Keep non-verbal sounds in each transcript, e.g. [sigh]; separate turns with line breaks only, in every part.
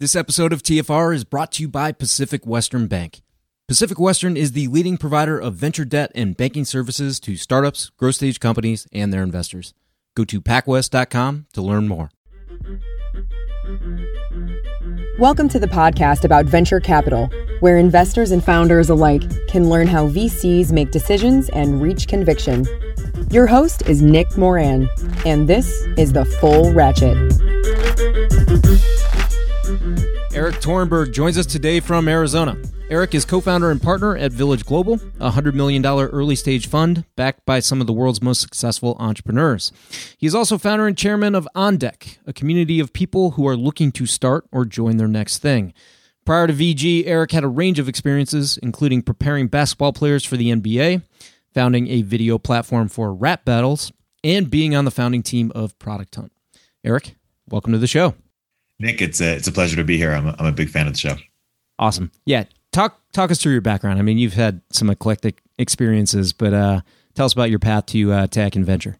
This episode of TFR is brought to you by Pacific Western Bank. Pacific Western is the leading provider of venture debt and banking services to startups, growth stage companies, and their investors. Go to pacwest.com to learn more.
Welcome to the podcast about venture capital, where investors and founders alike can learn how VCs make decisions and reach conviction. Your host is Nick Moran, and this is the Full Ratchet.
Erik Torenberg joins us today from Arizona. Erik is co founder and partner at Village Global, a $100 million early stage fund backed by some of the world's most successful entrepreneurs. He is also founder and chairman of OnDeck, a community of people who are looking to start or join their next thing. Prior to VG, Erik had a range of experiences, including preparing basketball players for the NBA, founding a video platform for rap battles, and being on the founding team of Product Hunt. Erik, welcome to the show.
Nick, it's a, it's a pleasure to be here. I'm a, I'm a big fan of the show.
Awesome. Yeah. Talk talk us through your background. I mean, you've had some eclectic experiences, but uh, tell us about your path to uh, tech and venture.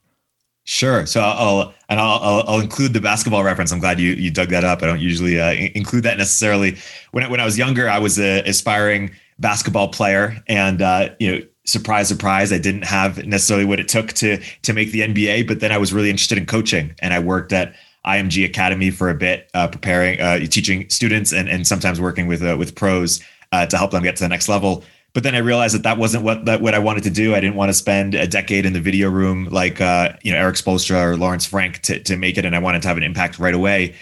Sure. So I'll and I'll, I'll, I'll include the basketball reference. I'm glad you you dug that up. I don't usually uh, include that necessarily. When I, when I was younger, I was an aspiring basketball player, and uh, you know, surprise, surprise, I didn't have necessarily what it took to to make the NBA. But then I was really interested in coaching, and I worked at IMG Academy for a bit, uh, preparing, uh, teaching students, and and sometimes working with uh, with pros uh, to help them get to the next level. But then I realized that that wasn't what that what I wanted to do. I didn't want to spend a decade in the video room like uh, you know Erik Spoelstra or Lawrence Frank to to make it, and I wanted to have an impact right away.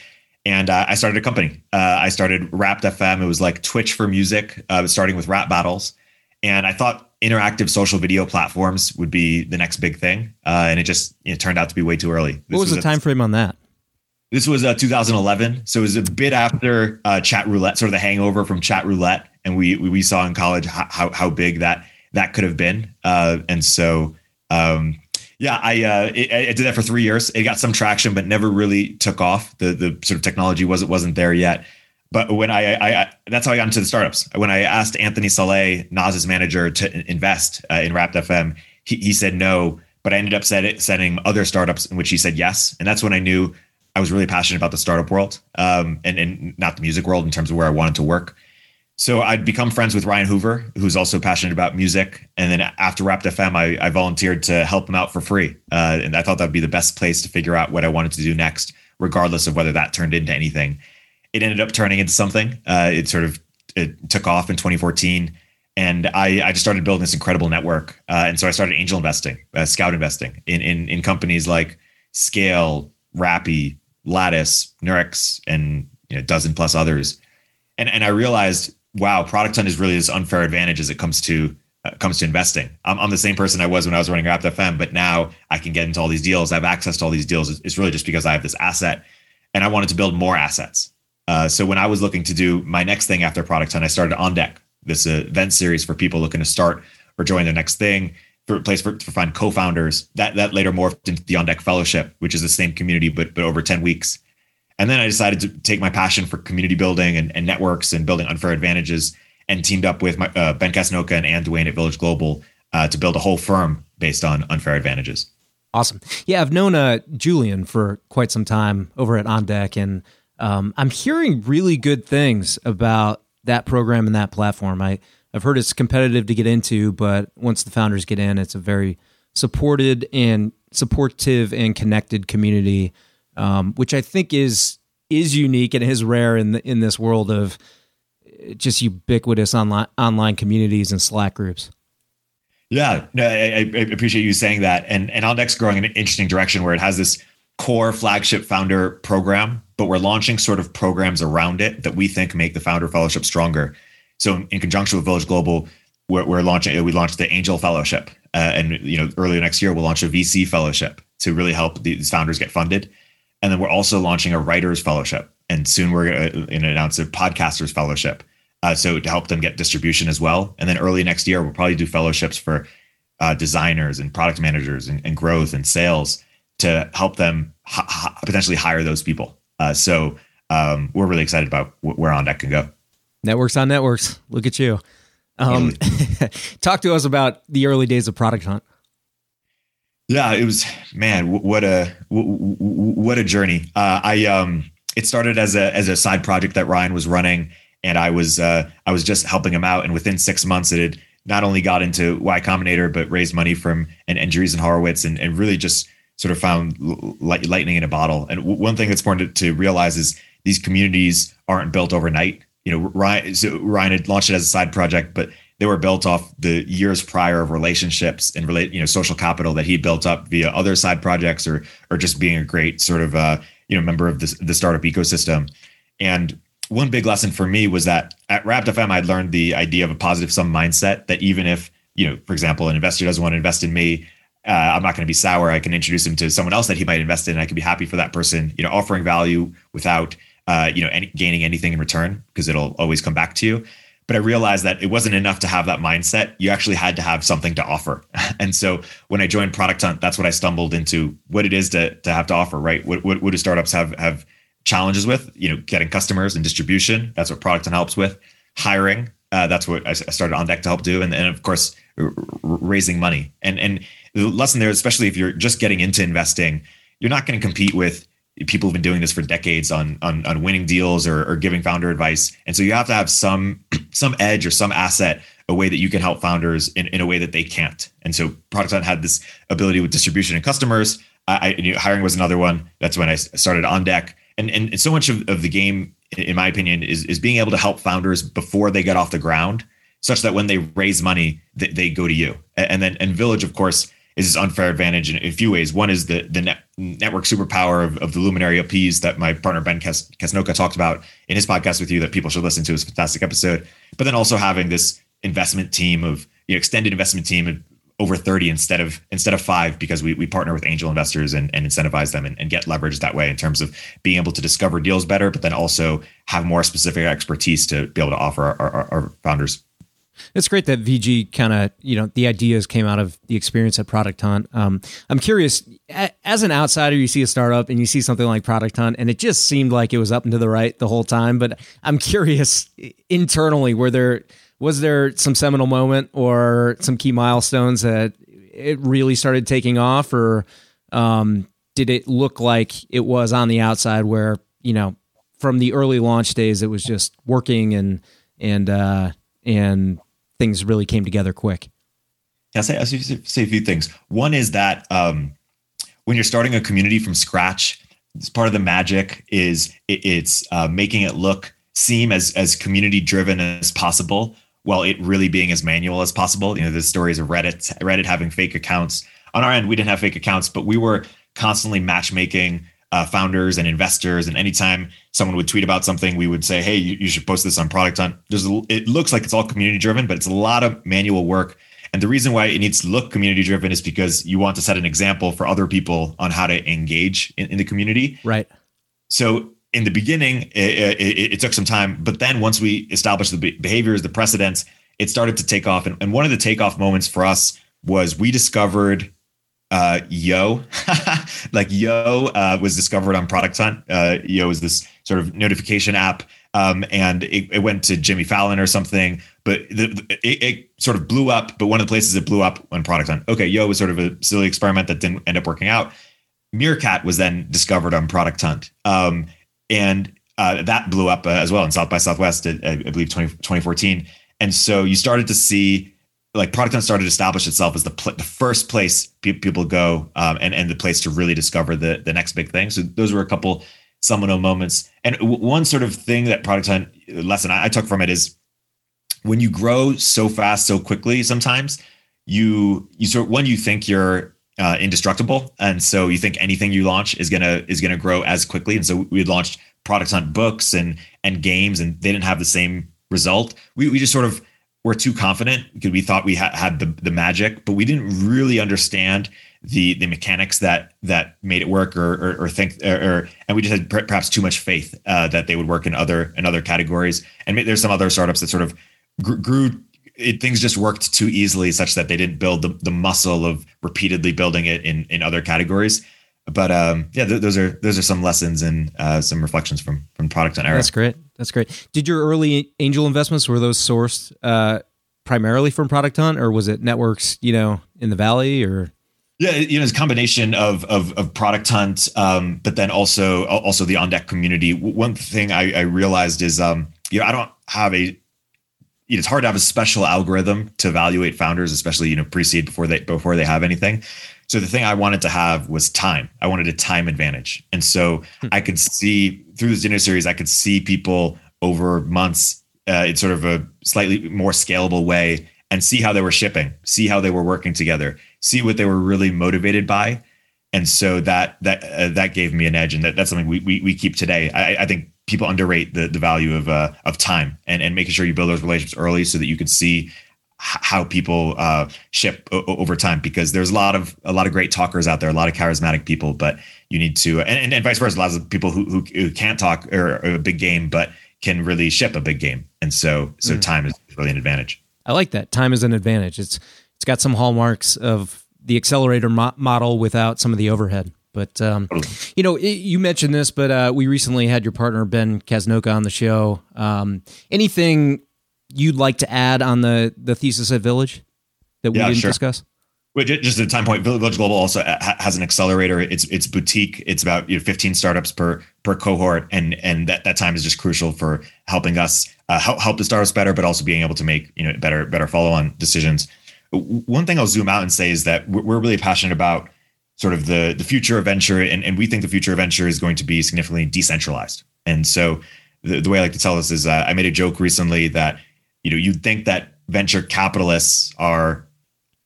And uh, I started a company. I started Rapt FM. It was like Twitch for music, starting with rap battles. And I thought interactive social video platforms would be the next big thing, and it just you know, turned out to be way too early. This
what was, was the time frame on that?
This was uh, 2011, so it was a bit after uh, Chat Roulette, sort of the hangover from Chat Roulette, and we we, saw in college how how big that that could have been, uh, and so um, yeah, I, uh, it, I did that for three years. It got some traction, but never really took off. The the sort of technology wasn't wasn't there yet. But when I, I, I that's how I got into the startups. When I asked Anthony Saleh, Nas's manager, to invest uh, in Rapt FM, he, he said no. But I ended up set, setting other startups in which he said yes, and that's when I knew I was really passionate about the startup world um, and, and not the music world in terms of where I wanted to work. So I'd become friends with Ryan Hoover, who's also passionate about music. And then after Rapt FM, I, I volunteered to help him out for free. Uh, and I thought that would be the best place to figure out what I wanted to do next, regardless of whether that turned into anything. It ended up turning into something. Uh, it sort of it took off in 2014. And I, I just started building this incredible network. Uh, and so I started angel investing, uh, scout investing in, in, in companies like Scale, Rappi, Lattice, Nurx, and you know, a dozen plus others. And and I realized, wow, Product Hunt is really this unfair advantage as it comes to uh, comes to investing. I'm, I'm the same person I was when I was running Rapt FM, but now I can get into all these deals. I have access to all these deals. It's, really just because I have this asset, and I wanted to build more assets. Uh, so when I was looking to do my next thing after Product Hunt, I started On Deck, this event series for people looking to start or join their next thing for place for, to find co-founders. That that later morphed into the On Deck Fellowship, which is the same community but but over 10 weeks. And then I decided to take my passion for community building and, and networks and building unfair advantages and teamed up with my, uh, Ben Casnocha and Anne Dwane at Village Global uh, to build a whole firm based on unfair advantages.
Awesome. Yeah, I've known uh, Julian for quite some time over at On Deck, and um, I'm hearing really good things about that program and that platform. I I've heard it's competitive to get into, but once the founders get in, it's a very supported and supportive and connected community, um, which I think is is unique and is rare in the, in this world of just ubiquitous online online communities and Slack groups.
Yeah, no, I, I appreciate you saying that. And and Deck's growing in an interesting direction where it has this core flagship founder program, but we're launching sort of programs around it that we think make the founder fellowship stronger. So in conjunction with Village Global, we're, we're launching. We launched the Angel Fellowship, uh, and you know earlier next year we'll launch a VC Fellowship to really help these founders get funded. And then we're also launching a Writers Fellowship, and soon we're going to announce a podcasters fellowship. Uh, so to help them get distribution as well. And then early next year, we'll probably do fellowships for uh, designers and product managers and, and, growth and sales to help them potentially hire those people. Uh, so um, we're really excited about where on deck can go.
Networks on networks. Look at you. Um, [laughs] talk to us about the early days of Product Hunt.
Yeah, it was man, what a what a journey. Uh, I um, it started as a as a side project that Ryan was running, and I was uh, I was just helping him out. And within six months, it had not only got into Y Combinator, but raised money from and Andreessen Horowitz, and and really just sort of found lightning in a bottle. And one thing that's important to realize is these communities aren't built overnight. You know, Ryan, so Ryan had launched it as a side project, but they were built off the years prior of relationships and relate, you know, social capital that he built up via other side projects or or just being a great sort of uh, you know member of the the startup ecosystem. And one big lesson for me was that at Rapt FM, I'd learned the idea of a positive sum mindset. That even if you know, for example, an investor doesn't want to invest in me, uh, I'm not going to be sour. I can introduce him to someone else that he might invest in. I can be happy for that person, you know, offering value without uh, you know, any, gaining anything in return because it'll always come back to you. But I realized that it wasn't enough to have that mindset. You actually had to have something to offer. [laughs] and so when I joined Product Hunt, that's what I stumbled into what it is to, to have to offer, right? What, what, what do startups have, have challenges with? You know, getting customers and distribution. That's what Product Hunt helps with. Hiring. Uh, that's what I started on deck to help do. And then of course, r- raising money. And, and the lesson there, especially if you're just getting into investing, you're not going to compete with people have been doing this for decades on on, on winning deals or, or giving founder advice. And so you have to have some [clears throat] some edge or some asset a way that you can help founders in, in a way that they can't. And so product hunt had this ability with distribution and customers. I, I hiring was another one. That's when i started on deck. And and so much of, of the game in my opinion is is being able to help founders before they get off the ground such that when they raise money they, they go to you. And then and village of course is this unfair advantage in a few ways. One is the the net, network superpower of, of the Luminary LPs that my partner Ben Kes, Casnocha talked about in his podcast with you that people should listen to. It's a fantastic episode. But then also having this investment team of you know, extended investment team of over 30 instead of instead of five because we, we partner with angel investors and, and incentivize them and, and get leverage that way in terms of being able to discover deals better, but then also have more specific expertise to be able to offer our, our, our founders.
It's great that VG kind of, you know, the ideas came out of the experience at Product Hunt. Um, I'm curious, as an outsider, you see a startup and you see something like Product Hunt, and it just seemed like it was up and to the right the whole time. But I'm curious, internally, were there was there some seminal moment or some key milestones that it really started taking off, or um, did it look like it was on the outside where you know from the early launch days it was just working and and uh, and things really came together quick?
Yeah, I'll say, I'll say a few things. One is that um, when you're starting a community from scratch, part of the magic is it, it's uh, making it look seem as as community driven as possible while it really being as manual as possible. You know, the stories of Reddit, Reddit having fake accounts. On our end, we didn't have fake accounts, but we were constantly matchmaking uh, founders and investors. And anytime someone would tweet about something, we would say, "Hey, you, you should post this on Product Hunt." There's a, it looks like it's all community driven, but it's a lot of manual work. And the reason why it needs to look community driven is because you want to set an example for other people on how to engage in, in the community.
Right.
So in the beginning, it, it, it, took some time, but then once we established the behaviors, the precedents, it started to take off. And, and one of the takeoff moments for us was we discovered uh, Yo, [laughs] like Yo uh, was discovered on Product Hunt. Uh, Yo is this sort of notification app, um, and it, it, went to Jimmy Fallon or something. But the, it, it, sort of blew up. But one of the places it blew up on Product Hunt. Okay, Yo was sort of a silly experiment that didn't end up working out. Meerkat was then discovered on Product Hunt, um, and uh, that blew up uh, as well in South by Southwest, I, I believe 20, 2014. And so you started to see like Product Hunt started to establish itself as the pl- the first place pe- people go um, and and the place to really discover the the next big thing. So those were a couple seminal moments. And w- one sort of thing that Product Hunt lesson I, I took from it is when you grow so fast so quickly, sometimes you you sort when you think you're uh, indestructible, and so you think anything you launch is gonna is gonna grow as quickly. And so we launched Product Hunt books and and games, and they didn't have the same result. We we just sort of we're too confident because we thought we ha- had the, the magic, but we didn't really understand the the mechanics that that made it work or or, or think or, or, and we just had perhaps too much faith uh, that they would work in other in other categories. And there's some other startups that sort of grew, grew it, things just worked too easily such that they didn't build the, the muscle of repeatedly building it in in other categories but um, yeah th- those are those are some lessons and uh, some reflections from from product hunt era
that's great that's great did your early angel investments were those sourced uh, primarily from product hunt or was it networks you know in the valley or
yeah, you know, it's a combination of of, of product hunt, um, but then also also the on deck community. One thing I, I realized is, um, you know, I don't have a you know, it's hard to have a special algorithm to evaluate founders, especially you know pre-seed before they before they have anything. So the thing I wanted to have was time. I wanted a time advantage, and so hmm. I could see through this dinner series, I could see people over months uh, in sort of a slightly more scalable way, and see how they were shipping, see how they were working together, see what they were really motivated by, and so that that uh, that gave me an edge, and that, that's something we, we we keep today. I, I think people underrate the the value of uh, of time and and making sure you build those relationships early so that you can see how people uh, ship o- over time because there's a lot of a lot of great talkers out there, a lot of charismatic people, but you need to and, and vice versa, lots of people who who, who can't talk or, or, a big game but can really ship a big game, and so so mm. time is really an advantage.
I like that. Time is an advantage. It's it's got some hallmarks of the accelerator mo- model without some of the overhead. But um, you know, it, you mentioned this, but uh, we recently had your partner Ben Casnocha on the show. Um, anything you'd like to add on the the thesis at Village that we yeah, didn't sure. discuss?
Wait, just a time point. Village Global also has an accelerator. It's it's boutique. It's about you know, 15 startups per per cohort, and and that, that time is just crucial for helping us uh, help help the startups better, but also being able to make you know better better follow on decisions. One thing I'll zoom out and say is that we're really passionate about sort of the the future of venture, and, and we think the future of venture is going to be significantly decentralized. And so the, the way I like to tell this is uh, I made a joke recently that you know you'd think that venture capitalists are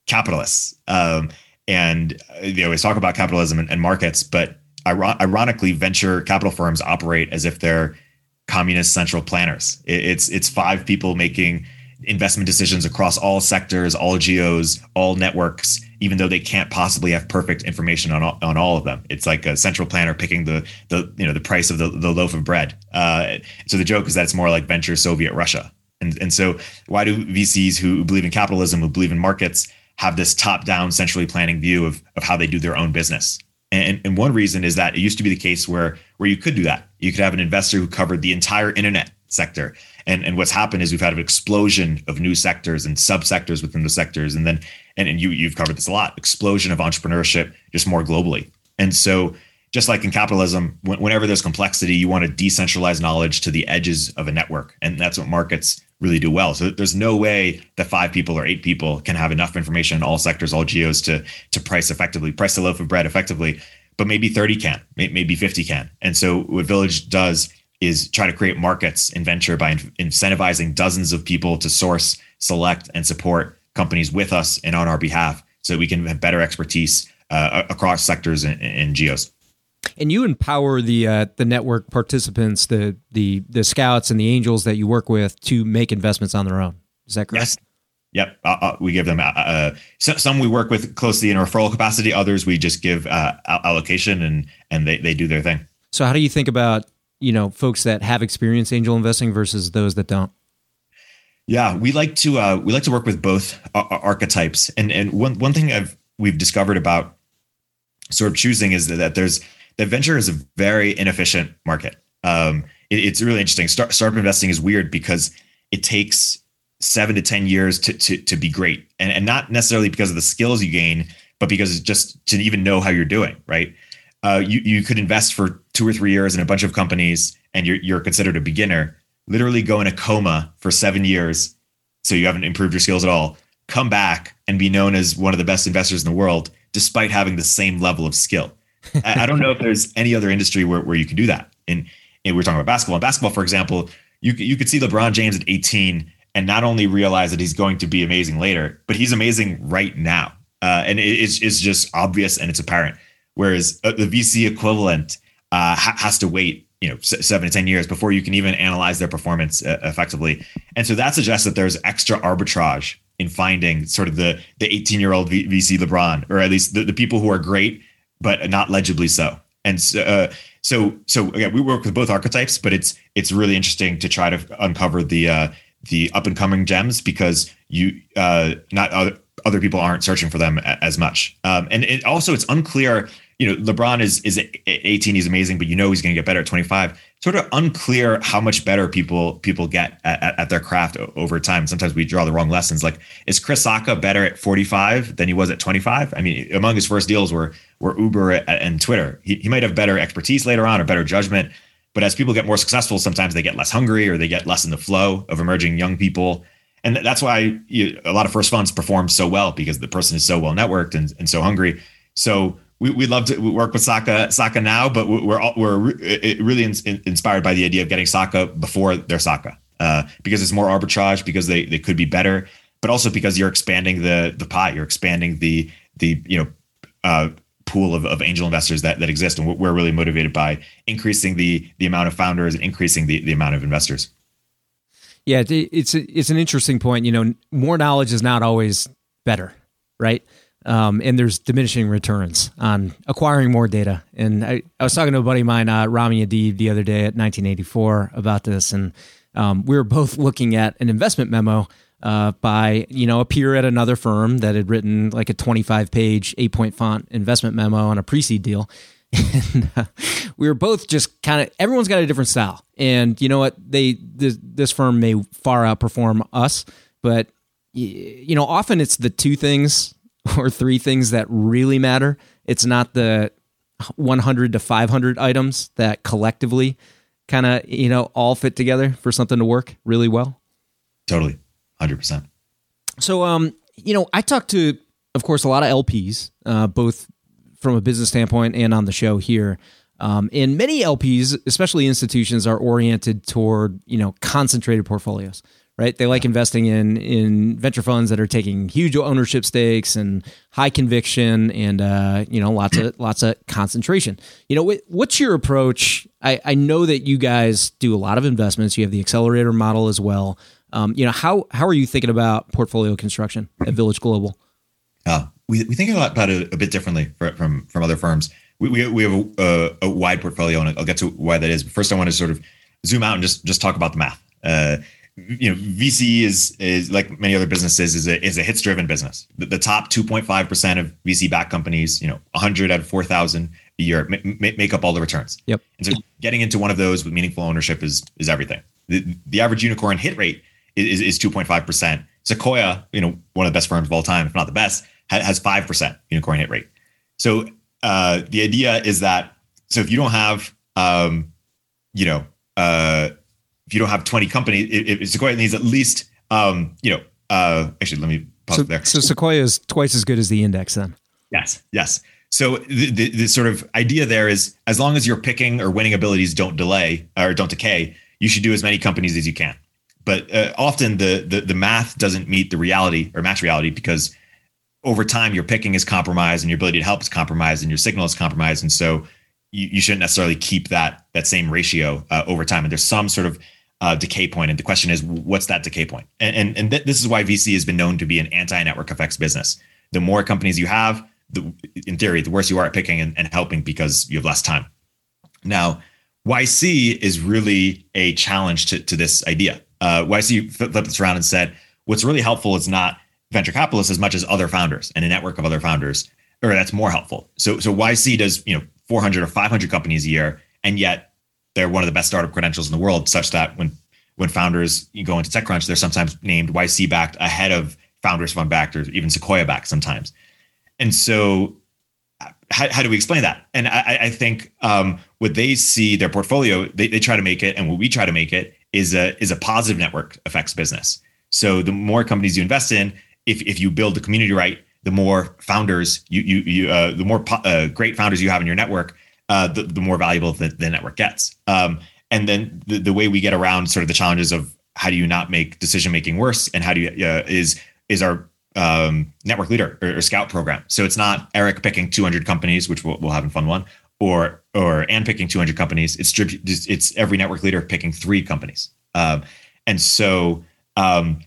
capitalists, um, and uh, they always talk about capitalism and, and markets, but ironically, venture capital firms operate as if they're communist central planners. It's it's five people making investment decisions across all sectors, all geos, all networks, even though they can't possibly have perfect information on all, on all of them. It's like a central planner picking the the you know the price of the, the loaf of bread. Uh, so the joke is that it's more like venture Soviet Russia. And and so why do VCs who believe in capitalism, who believe in markets, have this top down centrally planning view of of how they do their own business? And, and one reason is that it used to be the case where where you could do that. You could have an investor who covered the entire internet sector and and what's happened is we've had an explosion of new sectors and subsectors within the sectors, and then and, and you you've covered this a lot, explosion of entrepreneurship just more globally. And so just like in capitalism, whenever there's complexity, you want to decentralize knowledge to the edges of a network, and that's what markets really do well. So there's no way that five people or eight people can have enough information in all sectors, all geos to to price effectively, price a loaf of bread effectively. But maybe 30 can, maybe 50 can. And so what Village does is try to create markets in venture by incentivizing dozens of people to source, select, and support companies with us and on our behalf so that we can have better expertise uh, across sectors and, and, geos.
And you empower the uh, the network participants, the the the scouts and the angels that you work with to make investments on their own. Is that correct?
Yes. Yep. Uh, uh we give them uh, uh some we work with closely in referral capacity. Others we just give uh, allocation and and they, they do their thing.
So how do you think about you know folks that have experience angel investing versus those that don't?
Yeah, we like to uh, we like to work with both archetypes, and and one one thing I've we've discovered about sort of choosing is that, that there's that venture is a very inefficient market. Um, it, it's really interesting. Start, startup investing is weird because it takes seven to ten years to to, to be great, and and not necessarily because of the skills you gain, but because just to even know how you're doing, right? uh, you you could invest for two or three years in a bunch of companies, and you're you're considered a beginner. Literally go in a coma for seven years, so you haven't improved your skills at all. Come back and be known as one of the best investors in the world, despite having the same level of skill. I, I don't know if there's any other industry where, where you can do that. And, and we're talking about basketball. In basketball, for example, you you could see LeBron James at 18 and not only realize that he's going to be amazing later, but he's amazing right now. Uh, and it, it's, it's just obvious and it's apparent whereas uh, the VC equivalent uh, ha- has to wait you know seven to ten years before you can even analyze their performance uh, effectively and so that suggests that there's extra arbitrage in finding sort of the the 18 year old VC LeBron, or at least the, the people who are great but not legibly so. And so, uh, so, so again, we work with both archetypes, but it's it's really interesting to try to uncover the uh, the up and coming gems because you uh, not other, other people aren't searching for them as much. Um, and it also it's unclear. You know, LeBron is is 18. He's amazing, but you know he's going to get better at 25 sort of unclear how much better people people get at, at, their craft over time. Sometimes we draw the wrong lessons. Like, is Chris Sacca better at 45 than he was at 25? I mean, among his first deals were were Uber and Twitter. He, he might have better expertise later on or better judgment. But as people get more successful, sometimes they get less hungry or they get less in the flow of emerging young people. And that's why you, a lot of first funds perform so well because the person is so well networked and, and so hungry. So we, we'd love to work with Sacca Sacca now, but we're we're really in, inspired by the idea of getting Sacca before their Sacca uh, because it's more arbitrage, because they they could be better, but also because you're expanding the the pie, you're expanding the the you know uh, pool of, of angel investors that that exist, and we're really motivated by increasing the the amount of founders and increasing the the amount of investors.
Yeah, it's it's an interesting point. You know, more knowledge is not always better, right? Um, and there's diminishing returns on acquiring more data. And I, I was talking to a buddy of mine, uh, Ramy Adeeb, the other day at 1984 about this, and um, we were both looking at an investment memo uh, by you know a peer at another firm that had written like a 25 page eight point font investment memo on a pre-seed deal. And uh, we were both just kind of everyone's got a different style, and you know what they this, this firm may far outperform us, but you know often it's the two things [laughs] or three things that really matter. It's not the 100 to 500 items that collectively kind of, you know, all fit together for something to work really well.
Totally. 100%.
So, um, you know, I talked to, of course, a lot of LPs, uh, both from a business standpoint and on the show here. Um, and many LPs, especially institutions, are oriented toward, you know, concentrated portfolios right? They like investing in in venture funds that are taking huge ownership stakes and high conviction and uh, you know lots of lots of concentration. You know, what's your approach? I, I know that you guys do a lot of investments. You have the accelerator model as well. Um, you know, how how are you thinking about portfolio construction at Village Global?
Uh, we, we think about it a bit differently for, from from other firms. We, we, we have a, a, a, wide portfolio, and I'll get to why that is. But first, I want to sort of zoom out and just just talk about the math. Uh, you know VC is is like many other businesses is a is a hits driven business. The, the top 2.5 percent of VC backed companies, you know, 100 out of 4,000 a year make, make up all the returns.
Yep.
And so getting into one of those with meaningful ownership is is everything. The, the average unicorn hit rate is is 2.5 percent. Sequoia, you know, one of the best firms of all time, if not the best, has five percent unicorn hit rate. So uh, the idea is that so if you don't have um, you know uh, if you don't have 20 companies, if, Sequoia needs at least, um, you know, uh, actually, let me pause
so,
there.
So Sequoia is twice as good as the index then.
Yes, yes. So the, the, the, sort of idea there is as long as your picking or winning abilities don't delay or don't decay, you should do as many companies as you can. But uh, often the, the the math doesn't meet the reality or match reality because over time your picking is compromised and your ability to help is compromised and your signal is compromised. And so you, you shouldn't necessarily keep that that same ratio uh, over time. And there's some sort of uh, decay point, and the question is, what's that decay point? And and, and th- this is why VC has been known to be an anti-network effects business. The more companies you have, the, in theory, the worse you are at picking and, and helping because you have less time. Now, YC is really a challenge to, to this idea. Uh, YC flipped this around and said, what's really helpful is not venture capitalists as much as other founders and a network of other founders, or that's more helpful. So, so YC does you know 400 or 500 companies a year, and yet they're one of the best startup credentials in the world, such that when when founders go into TechCrunch, they're sometimes named YC backed ahead of founders fund backed or even Sequoia backed sometimes. And so, how, how do we explain that? And I, I think um, what they see their portfolio, they, they try to make it, and what we try to make it is a is a positive network effects business. So the more companies you invest in, if if you build the community right, the more founders you you, you uh, the more uh, great founders you have in your network, uh, the, the more valuable the, the network gets. Um, and then the, the way we get around sort of the challenges of how do you not make decision making worse and how do you uh, is is our um, network leader or, or, scout program. So it's not Erik picking 200 companies, which we'll, we'll have in fun one, or or Anne picking 200 companies. It's it's every network leader picking three companies. Um, and so um,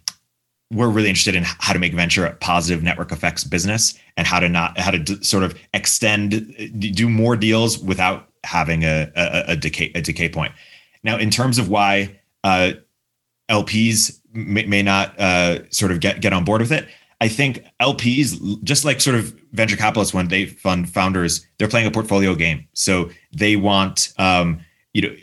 we're really interested in how to make venture a positive network effects business and how to not how to d- sort of extend do more deals without having a, a, a decay a decay point. Now, in terms of why uh, LPs may, may not uh, sort of get get on board with it, I think LPs, just like sort of venture capitalists, when they fund founders, they're playing a portfolio game. So they want, um, you know,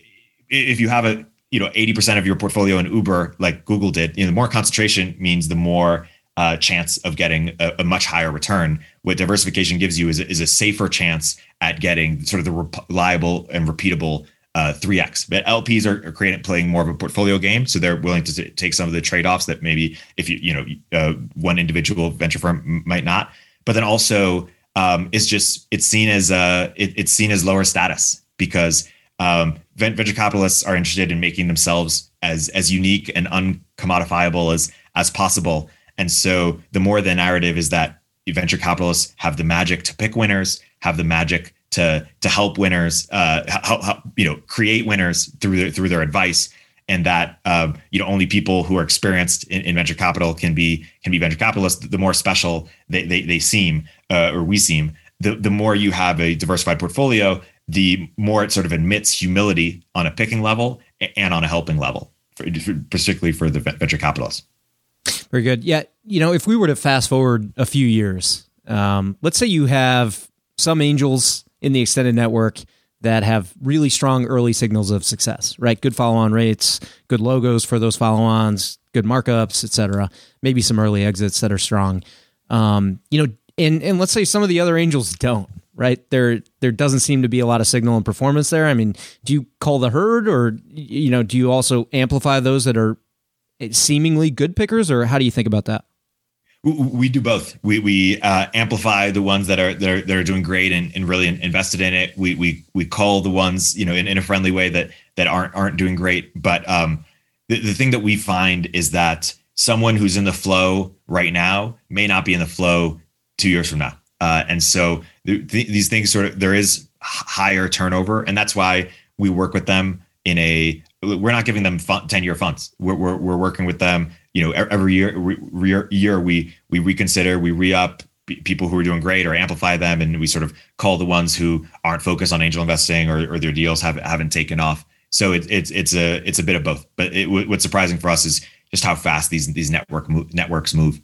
if you have a, you know, 80% of your portfolio in Uber, like Google did, you know, the more concentration means the more uh, chance of getting a, a, much higher return. What diversification gives you is, is a safer chance at getting sort of the reliable and repeatable uh, 3x. But LPs are, are, creating playing more of a portfolio game, so they're willing to t- take some of the trade offs that maybe if you you know uh, one individual venture firm might not. But then also um, it's just it's seen as uh, it, it's seen as lower status because um, venture capitalists are interested in making themselves as as unique and uncommodifiable as as possible. And so the more the narrative is that venture capitalists have the magic to pick winners, have the magic to to help winners, uh, help, help, you know, create winners through their, through their advice, and that um, you know only people who are experienced in, in, venture capital can be can be venture capitalists. The more special they they, they seem, uh, or we seem, the the more you have a diversified portfolio, the more it sort of admits humility on a picking level and on a helping level, for, particularly for the venture capitalists.
Very good. Yeah, you know, if we were to fast forward a few years, um, let's say you have some angels in the extended network that have really strong early signals of success, right? Good follow on rates, good logos for those follow ons, good markups, et cetera. Maybe some early exits that are strong. Um, you know, and, and let's say some of the other angels don't, right? There, there doesn't seem to be a lot of signal and performance there. I mean, do you call the herd or, you know, do you also amplify those that are seemingly good pickers or how do you think about that?
we do both. We we uh, amplify the ones that are that are, that are doing great and, and really invested in it. We we we call the ones you know in, in a friendly way that that aren't aren't doing great. But um, the, the thing that we find is that someone who's in the flow right now may not be in the flow two years from now. Uh, and so th- th- these things sort of there is higher turnover, and that's why we work with them in a. We're not giving them ten year funds. We're, we're we're working with them you know every year re, year we we reconsider we re-up people who are doing great or amplify them and we sort of call the ones who aren't focused on angel investing or, or their deals have, haven't taken off so it, it's it's a it's a bit of both but it, what's surprising for us is just how fast these these network networks move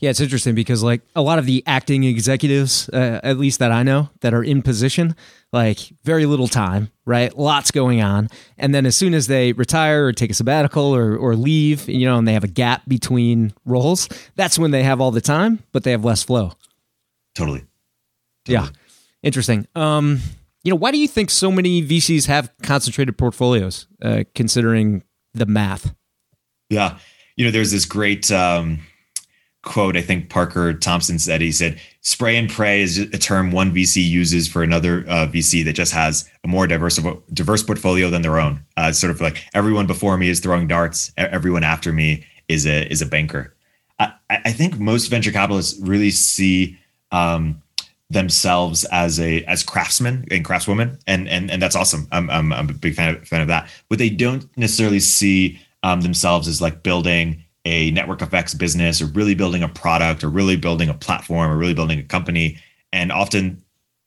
yeah, it's interesting because like a lot of the acting executives, uh, at least that I know, that are in position, like very little time, right? Lots going on, and then as soon as they retire or take a sabbatical or or leave, you know, and they have a gap between roles, that's when they have all the time, but they have less flow.
Totally.
totally. Yeah, interesting. Um, you know, why do you think so many VCs have concentrated portfolios, uh, considering the math?
Yeah, you know, there's this great. Um, quote I think Parker Thompson said. He said, "Spray and pray is a term one VC uses for another uh, VC that just has a more diverse diverse portfolio than their own. Uh, sort of like everyone before me is throwing darts, everyone after me is a is a banker." I, I think most venture capitalists really see um, themselves as a as craftsmen and craftswomen, and and and that's awesome. I'm I'm, I'm a big fan of, fan of that, but they don't necessarily see um, themselves as like building a network effects business or really building a product or really building a platform or really building a company. And often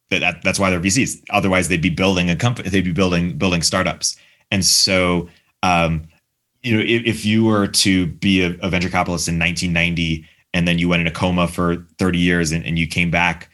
that, that's why they're VCs. Otherwise, they'd be building a company, they'd be building building startups. And so, um, you know, if, if, you were to be a, a, venture capitalist in 1990 and then you went in a coma for 30 years and, and you came back,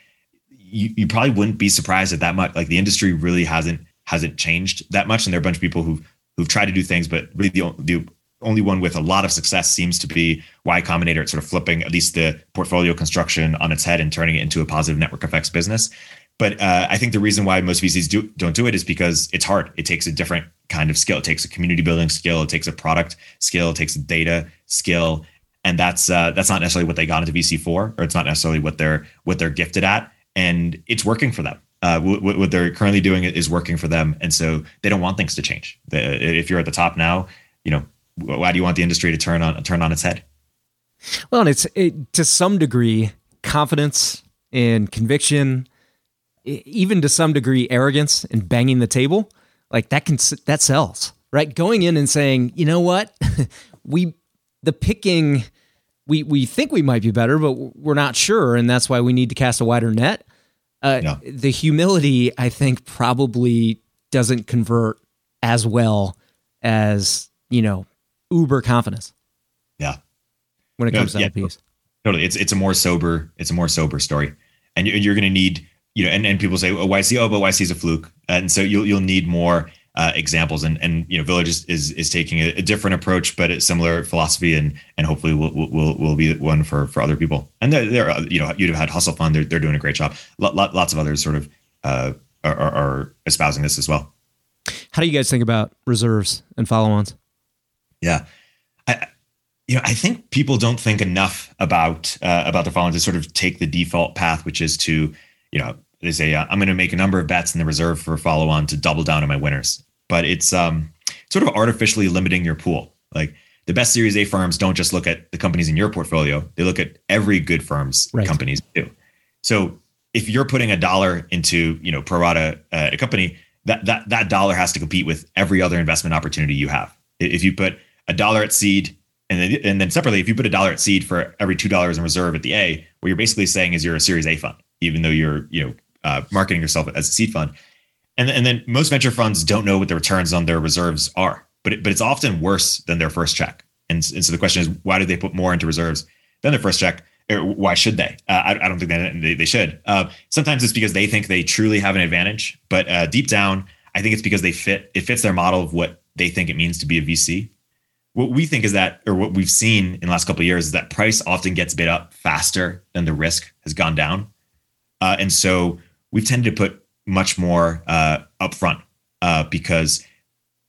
you, you probably wouldn't be surprised at that much. Like the industry really hasn't hasn't changed that much, and there are a bunch of people who who've tried to do things, but really the, the only one with a lot of success seems to be Y Combinator. It's sort of flipping at least the portfolio construction on its head and turning it into a positive network effects business. But uh, I think the reason why most VCs do, don't do it is because it's hard. It takes a different kind of skill. It takes a community building skill. It takes a product skill. It takes a data skill, and that's uh, that's not necessarily what they got into VC for, or it's not necessarily what they're what they're gifted at. And it's working for them. Uh, what, what, they're currently doing is working for them, and so they don't want things to change. The, if you're at the top now, you know why do you want the industry to turn on turn on its head?
Well, and it's it, to some degree confidence and conviction, even to some degree arrogance and banging the table. Like that can that sells, right? Going in and saying, you know what, [laughs] we the picking we we think we might be better, but we're not sure, and that's why we need to cast a wider net. Uh,
Yeah.
The humility, I think, probably doesn't convert as well as you know uber confidence
Yeah.
when it
No,
comes to
yeah.
LPs.
Totally. It's it's a more sober it's a more sober story, and you're, you're going to need you know, and, and people say oh, YC oh, but YC is a fluke, and so you'll you'll need more uh, examples, and and you know, Village is is, is taking a, a different approach, but it's similar philosophy, and and hopefully will will will be one for for other people. And there, there are, you know, you'd have had Hustle Fund, they're they're doing a great job. Lot, lots of others sort of uh, are, are, are espousing this as well.
How do you guys think about reserves and follow-ons?
Yeah. I, you know, I think people don't think enough about uh, about the following to sort of take the default path, which is to, you know, they say uh, I'm going to make a number of bets in the reserve for follow on to double down on my winners, but it's um sort of artificially limiting your pool. Like the best Series A firms don't just look at the companies in your portfolio; they look at every good firm's
Right.
companies too. So if you're putting a dollar into, you know, pro rata uh, a company, that that that dollar has to compete with every other investment opportunity you have. If you put a dollar at seed, and then and then separately, if you put a dollar at seed for every two dollars in reserve at the A, what you're basically saying is you're a Series A fund, even though you're you know uh, marketing yourself as a seed fund. And and then most venture funds don't know what the returns on their reserves are, but it, but it's often worse than their first check. And, and so the question is, why do they put more into reserves than their first check? Or why should they? Uh, I, I don't think that they, they should. Uh, sometimes it's because they think they truly have an advantage, but uh, deep down, I think it's because they fit. It fits their model of what they think it means to be a VC. What we think is that, or what we've seen in the last couple of years, is that price often gets bid up faster than the risk has gone down, uh, and so we've tended to put much more uh, upfront uh, because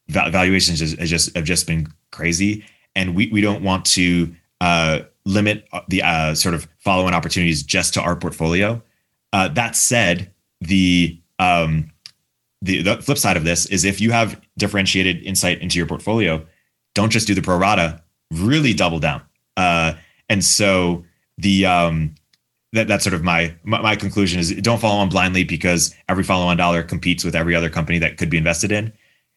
valuations has, just have just been crazy, and we we don't want to uh, limit the uh, sort of follow-on opportunities just to our portfolio. Uh, that said, the um, the, the flip side of this is if you have differentiated insight into your portfolio, don't just do the pro rata, really double down. Uh, and so the um, that that's sort of my, my my conclusion is don't follow on blindly because every follow on dollar competes with every other company that could be invested in.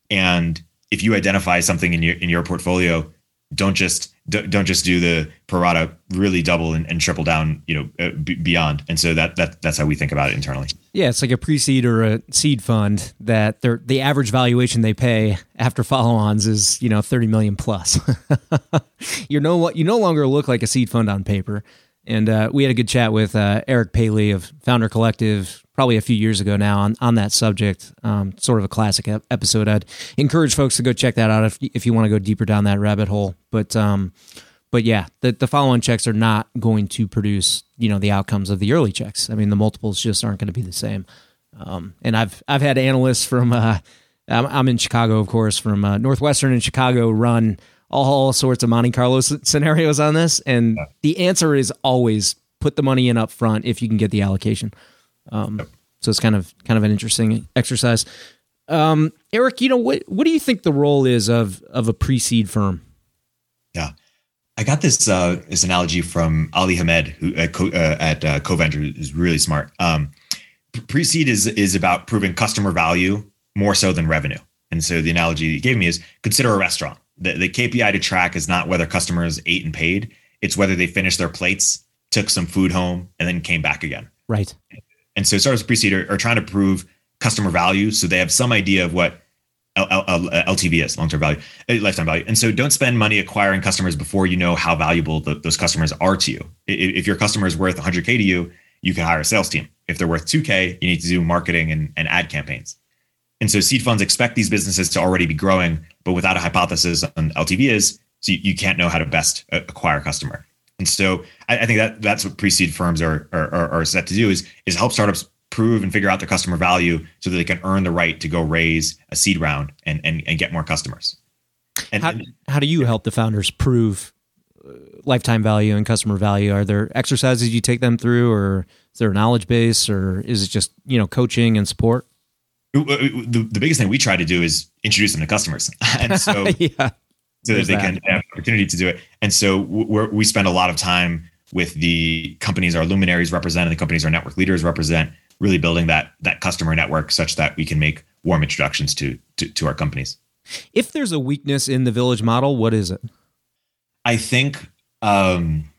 And if you identify something in your in your portfolio, don't just don't just do the pro rata, really double and, and triple down, you know, uh, b- beyond. And so that that that's how we think about it internally.
Yeah, it's like a pre-seed or a seed fund that their the average valuation they pay after follow-ons is you know thirty million plus. you know what you no longer look like a seed fund on paper. And uh, we had a good chat with uh, Eric Paley of Founder Collective probably a few years ago now on, on that subject. Um, sort of a classic ep- episode. I'd encourage folks to go check that out if if you want to go deeper down that rabbit hole. But um, but yeah, the, the follow-on checks are not going to produce you know the outcomes of the early checks. I mean, the multiples just aren't going to be the same. Um, and I've I've had analysts from uh, I'm, I'm in Chicago, of course, from uh, Northwestern in Chicago run all sorts of Monte Carlo scenarios on this, and the answer is always put the money in up front if you can get the allocation. Um, so it's kind of kind of an interesting exercise. Um, Erik, you know what what do you think the role is of of a pre-seed firm?
Yeah. I got this uh, this analogy from Ali Hamed, who at, Co- uh, at uh, CoVenture is really smart. Um, pre-seed is is about proving customer value more so than revenue. And so the analogy he gave me is consider a restaurant. The, the KPI to track is not whether customers ate and paid; it's whether they finished their plates, took some food home, and then came back again.
Right.
And so startups pre-seed are, are trying to prove customer value, so they have some idea of what L- L- L- LTV is, long-term value, uh, lifetime value. And so don't spend money acquiring customers before you know how valuable the, those customers are to you. If your customer is worth 100k to you, you can hire a sales team. If they're worth 2k, you need to do marketing and, and ad campaigns. And so seed funds expect these businesses to already be growing, but without a hypothesis on LTV is, so you, you can't know how to best uh, acquire a customer. And so I, I think that that's what pre-seed firms are, are are are set to do is is help startups prove and figure out their customer value so that they can earn the right to go raise a seed round and and, and get more customers. And,
How,
and
how do you help the founders prove uh, lifetime value and customer value? Are there exercises you take them through, or is there a knowledge base, or is it just you know coaching and support?
the, the biggest thing we try to do is introduce them to customers. [laughs] And so [laughs]
yeah,
so that they
that.
can have the opportunity to do it. And so we're, we spend a lot of time with the companies our luminaries represent and the companies our network leaders represent, really building that that customer network such that we can make warm introductions to to, to our companies.
if there's a weakness in the village model, what is it?
I think um,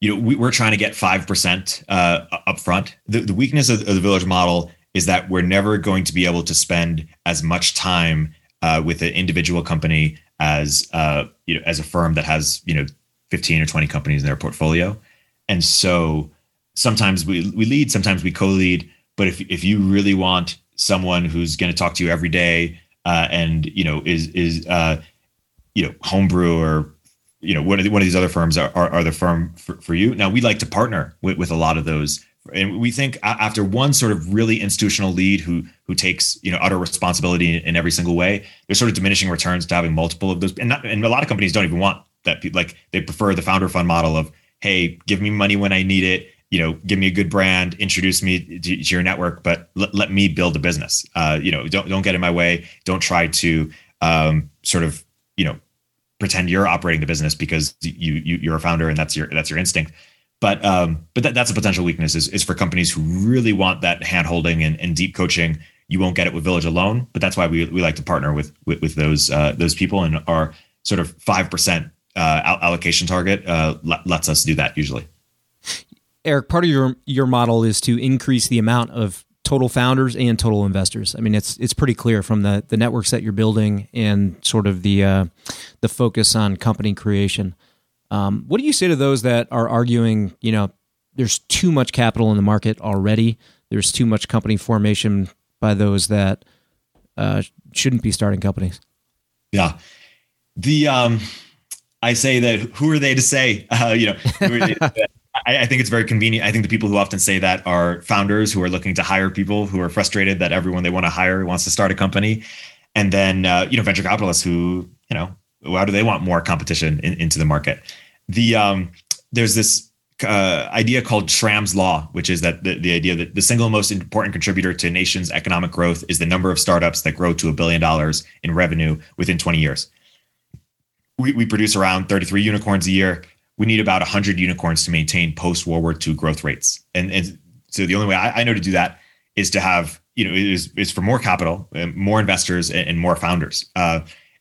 you know, we, are trying to get 5% uh, upfront. The, the weakness of, of, the village model is that we're never going to be able to spend as much time uh, with an individual company as, uh, you know, as a firm that has, you know, 15 or 20 companies in their portfolio. And so sometimes we, we lead, sometimes we co-lead. But if, if you really want someone who's going to talk to you every day uh, and, you know, is, is, uh, you know, homebrew or you know one of, the, one of these other firms are, are, are the firm for, for, you now we like to partner with, with a lot of those and we think after one sort of really institutional lead who who takes you know utter responsibility in, every single way there's sort of diminishing returns to having multiple of those. And, not, and a lot of companies don't even want that like they prefer the founder fund model of hey give me money when i need it you know give me a good brand introduce me to, your network but let, let me build a business. Uh, you know don't don't get in my way. Don't try to um, sort of you know pretend you're operating the business because you, you are a founder and that's your that's your instinct. But um, but that, that's a potential weakness is, is for companies who really want that hand holding and, and deep coaching. You won't get it with Village alone, but that's why we, we like to partner with with, with those uh, those people and our sort of five percent uh, allocation target uh, lets us do that usually.
Erik, part of your your model is to increase the amount of total founders and total investors. I mean, it's it's pretty clear from the the networks that you're building and sort of the uh, the focus on company creation. Um, what do you say to those that are arguing? You know, there's too much capital in the market already. There's too much company formation by those that uh, shouldn't be starting companies.
Yeah, the um, I say that who are they to say? Uh, you know, [laughs] I, I, think it's very convenient. I think the people who often say that are founders who are looking to hire people who are frustrated that everyone they want to hire wants to start a company, and then uh, you know venture capitalists who you know why do they want more competition in, into the market? The um, there's this uh, idea called Schramm's law, which is that the, the idea that the single most important contributor to a nation's economic growth is the number of startups that grow to a billion dollars in revenue within 20 years. We, we produce around 33 unicorns a year we need about 100 unicorns to maintain post World War II growth rates. And, and so the only way I, I, know to do that is to have, you know, is, is for more capital, more investors, and, and more founders. Uh,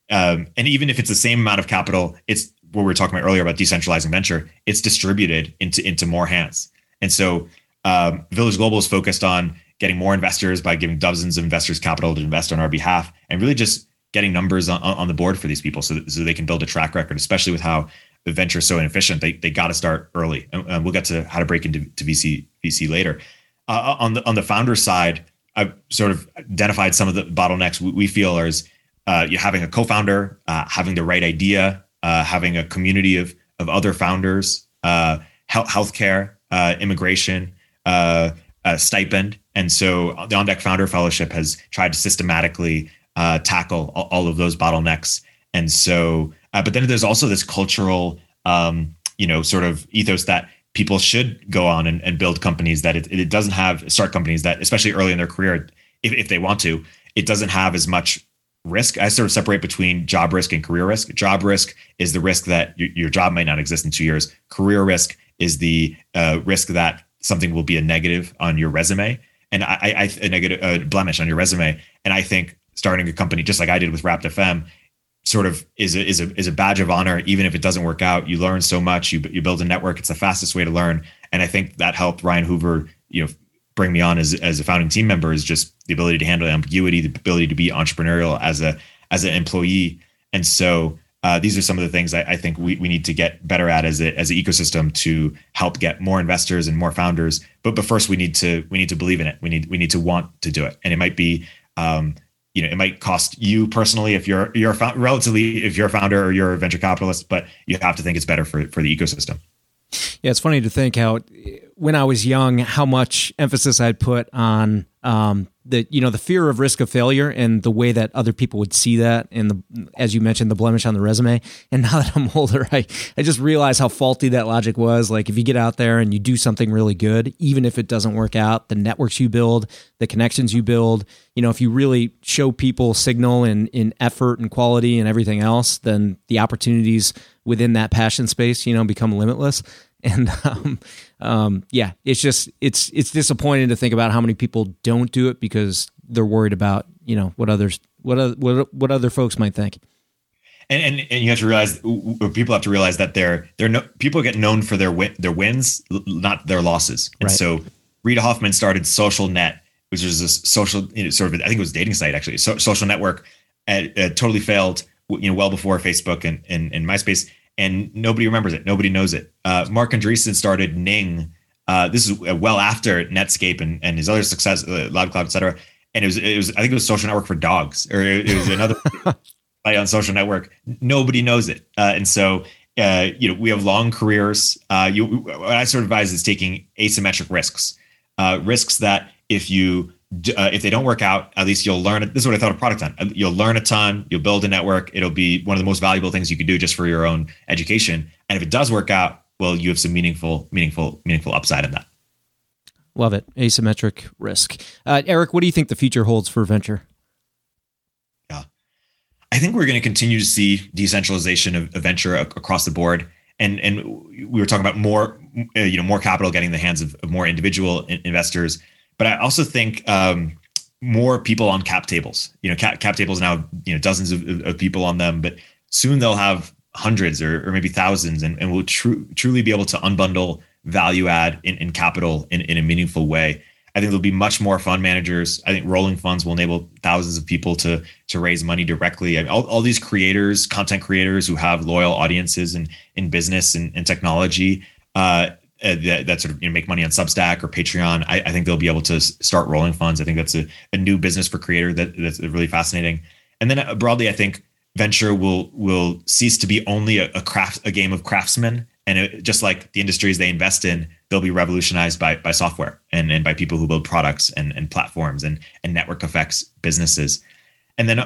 um, and even if it's the same amount of capital, it's what we were talking about earlier about decentralizing venture, it's distributed into, into more hands. And so um, Village Global is focused on getting more investors by giving dozens of investors capital to invest on our behalf and really just getting numbers on, on the board for these people so, that, so they can build a track record, especially with how the venture is so inefficient. They they got to start early, and, and, we'll get to how to break into to VC VC later. Uh, on the on the founder side, I've sort of identified some of the bottlenecks we, we feel are uh, you having a co-founder, uh, having the right idea, uh, having a community of of other founders, uh, health healthcare, uh, immigration, uh, stipend, and so the On Deck Founder Fellowship has tried to systematically tackle all, of those bottlenecks. And so uh, but then there's also this cultural, um, you know, sort of ethos that people should go on and, and build companies that it, it doesn't have start companies that, especially early in their career, if, if they want to, it doesn't have as much risk. I sort of separate between job risk and career risk. Job risk is the risk that your, your job might not exist in two years. Career risk is the uh, risk that something will be a negative on your resume and I, I a negative a blemish on your resume. And I think starting a company just like I did with Rapt FM sort of is a, is a is a badge of honor even if it doesn't work out you learn so much you you build a network it's the fastest way to learn and i think that helped ryan hoover you know bring me on as as a founding team member is just the ability to handle ambiguity the ability to be entrepreneurial as a as an employee and so uh, these are some of the things I, I, think we, we need to get better at as a as an ecosystem to help get more investors and more founders. But but first we need to we need to believe in it. We need we need to want to do it. And it might be um, you know it might cost you personally if you're you're relatively if you're a founder or you're a venture capitalist but you have to think it's better for for the ecosystem
yeah it's funny to think how when i was young how much emphasis i'd put on um, the you know the fear of risk of failure and the way that other people would see that and the as you mentioned the blemish on the resume. And [laughs] now that i'm older i i just realize how faulty that logic was. Like if you get out there and you do something really good even if it doesn't work out the networks you build the connections you build you know if you really show people signal in in effort and quality and everything else then the opportunities within that passion space you know become limitless [laughs] and um, um, yeah, it's just it's it's disappointing to think about how many people don't do it because they're worried about you know what others what other, what what other folks might think.
and, and and you have to realize people have to realize that they're they're no, people get known for their win, their wins, not their losses. And right. so Reid Hoffman started Social Net, which is this social you know, sort of I think it was dating site actually, so, social network, at, uh, totally failed. You know, well before Facebook and, and and MySpace, and nobody remembers it. Nobody knows it. Uh, Marc Andreessen started Ning. Uh, this is well after Netscape and, and his other success, uh, LoudCloud, et cetera. And it was, it was, I think it was social network for dogs, or it, it was another [laughs] on social network. Nobody knows it, uh, and so uh, you know we have long careers. Uh, you, what I sort of advise is taking asymmetric risks, uh, risks that if you uh, if they don't work out, at least you'll learn. This is what I thought of Product Hunt. You'll learn a ton. You'll build a network. It'll be one of the most valuable things you could do just for your own education. And if it does work out, well, you have some meaningful, meaningful, meaningful upside in that.
Love it. Asymmetric risk. Uh, Erik, what do you think the future holds for venture?
Yeah, I think we're going to continue to see decentralization of, of venture across the board. And and we were talking about more, uh, you know, more capital getting in the hands of, of more individual in- investors. But I also think um, more people on cap tables. You know, cap, cap tables now, you know, dozens of, of people on them, but soon they'll have hundreds or, or maybe thousands, and, and will tru- truly be able to unbundle value add in, in capital in, in a meaningful way. I think there'll be much more fund managers. I think rolling funds will enable thousands of people to to raise money directly. I mean, all, all these creators, content creators who have loyal audiences in in business and, technology uh, that, that, sort of you know, make money on Substack or Patreon. I, I, think they'll be able to start rolling funds. I think that's a, a new business for creator that, that's really fascinating. And then uh, broadly, I think venture will will cease to be only a, a craft a game of craftsmen and it, just like the industries they invest in they'll be revolutionized by by software and, and by people who build products and, and platforms and and network effects businesses and then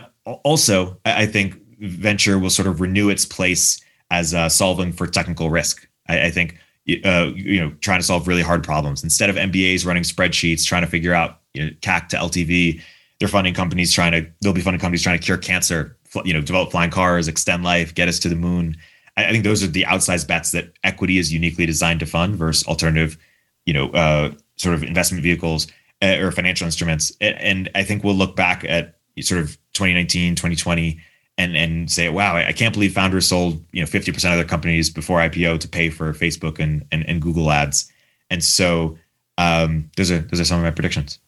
also i think venture will sort of renew its place as uh, solving for technical risk i, I think uh, you know trying to solve really hard problems instead of mbas running spreadsheets trying to figure out you know, cac to ltv they're funding companies trying to they'll be funding companies trying to cure cancer you know develop flying cars extend life get us to the moon I, think those are the outsized bets that equity is uniquely designed to fund versus alternative, you know, uh, sort of investment vehicles uh, or financial instruments. And I think we'll look back at sort of 2019, 2020 and and say, wow, I can't believe founders sold you know 50% of their companies before IPO to pay for Facebook and and, and Google ads. And so um, those are those are some of my predictions.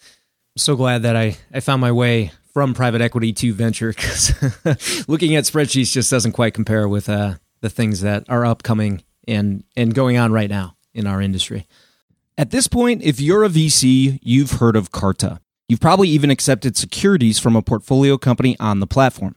I'm so glad that I I found my way from private equity to venture because [laughs] looking at spreadsheets just doesn't quite compare with uh, the things that are upcoming and and going on right now in our industry. At this point, if you're a VC, you've heard of Carta. You've probably even accepted securities from a portfolio company on the platform.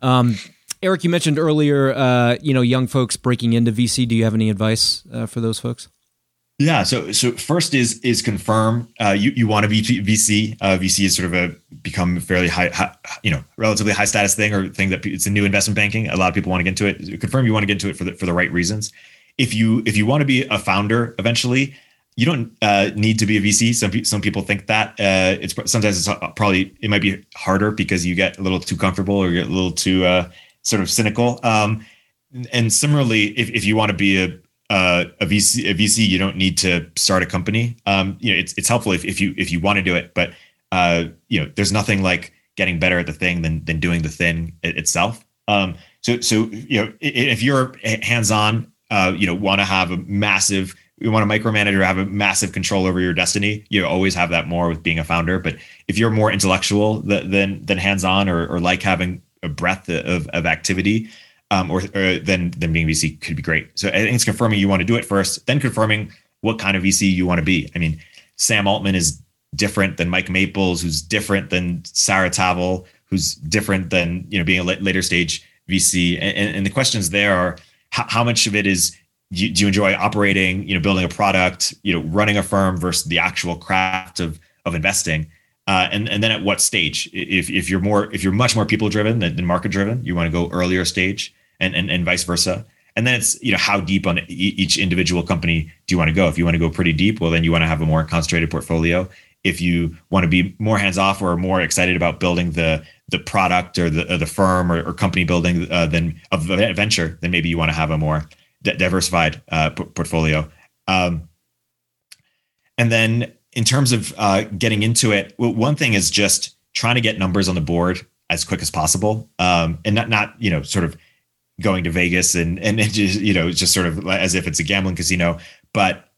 Um, Erik, you mentioned earlier, uh, you know, young folks breaking into VC. Do you have any advice uh, for those folks?
Yeah. So, so first is is confirm uh, you you want to be VC. Uh, VC is sort of a become fairly high, high, you know, relatively high status thing or thing that it's a new investment banking. A lot of people want to get into it. Confirm you want to get into it for the for the right reasons. If you if you want to be a founder eventually, you don't uh, need to be a VC. Some some people think that uh, it's sometimes it's uh, probably it might be harder because you get a little too comfortable or get a little too uh, sort of cynical. Um, and similarly, if, if you want to be a uh, a VC a VC, you don't need to start a company. Um, you know, it's it's helpful if, if you if you want to do it, but uh, you know, there's nothing like getting better at the thing than than doing the thing itself. Um, So so you know if you're hands on, you know want to have a massive you want to micromanage or have a massive control over your destiny. You always have that more with being a founder. But if you're more intellectual than than hands on or, or like having a breadth of, of activity, um, or, or then then being VC could be great. So I think it's confirming you want to do it first, then confirming what kind of VC you want to be. I mean, Sam Altman is different than Mike Maples, who's different than Sarah Tavel, who's different than you know being a later stage VC. And, and the questions there are how, how much of it is do you, do you enjoy operating, you know, building a product, you know, running a firm versus the actual craft of of investing. Uh, and and then at what stage? If if you're more if you're much more people driven than, than market driven, you want to go earlier stage, and, and and vice versa. And then it's you know how deep on each individual company do you want to go? If you want to go pretty deep, well then you want to have a more concentrated portfolio. If you want to be more hands off or more excited about building the the product or the or the firm or, or company building uh, than of venture, then maybe you want to have a more diversified uh, p- portfolio. Um, and then in terms of uh, getting into it, one thing is just trying to get numbers on the board as quick as possible, um, and not not you know sort of going to Vegas and and just you know just sort of as if it's a gambling casino. But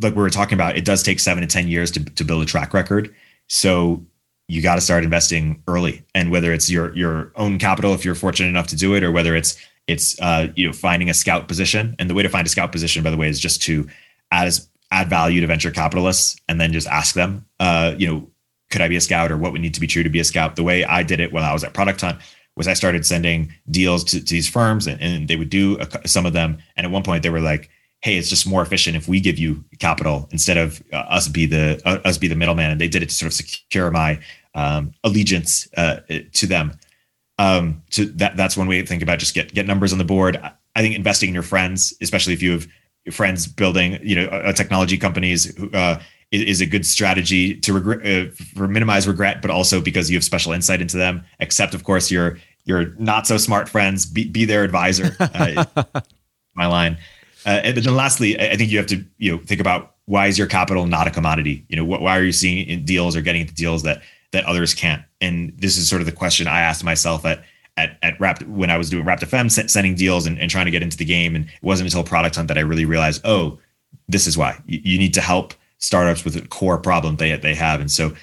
like we were talking about, it does take seven to ten years to to build a track record. So you got to start investing early, and whether it's your your own capital if you're fortunate enough to do it, or whether it's it's uh, you know finding a scout position. And the way to find a scout position, by the way, is just to add as add value to venture capitalists and then just ask them, uh, you know, could I be a scout or what would need to be true to be a scout? The way I did it when I was at Product Hunt was I started sending deals to, to these firms and, and, they would do a, some of them. And at one point they were like, hey, it's just more efficient if we give you capital instead of uh, us be the uh, us be the middleman. And they did it to sort of secure my um, allegiance uh, to them. Um, so that that's one way to think about just get get numbers on the board. I think investing in your friends, especially if you have friends building, you know, a, a technology companies, uh, is, is, a good strategy to regret uh, for minimize regret, but also because you have special insight into them. Except, of course, your your not so smart friends. Be, be their advisor. [laughs] Uh, my line. Uh, and then lastly, I think you have to you know think about why is your capital not a commodity? You know, why are you seeing deals or getting into deals that that others can't? And this is sort of the question I asked myself at at at Rapt when I was doing Rapt FM, sending deals and, and trying to get into the game. And it wasn't until Product Hunt that I really realized, oh, this is why you, you need to help startups with a core problem they they have. And so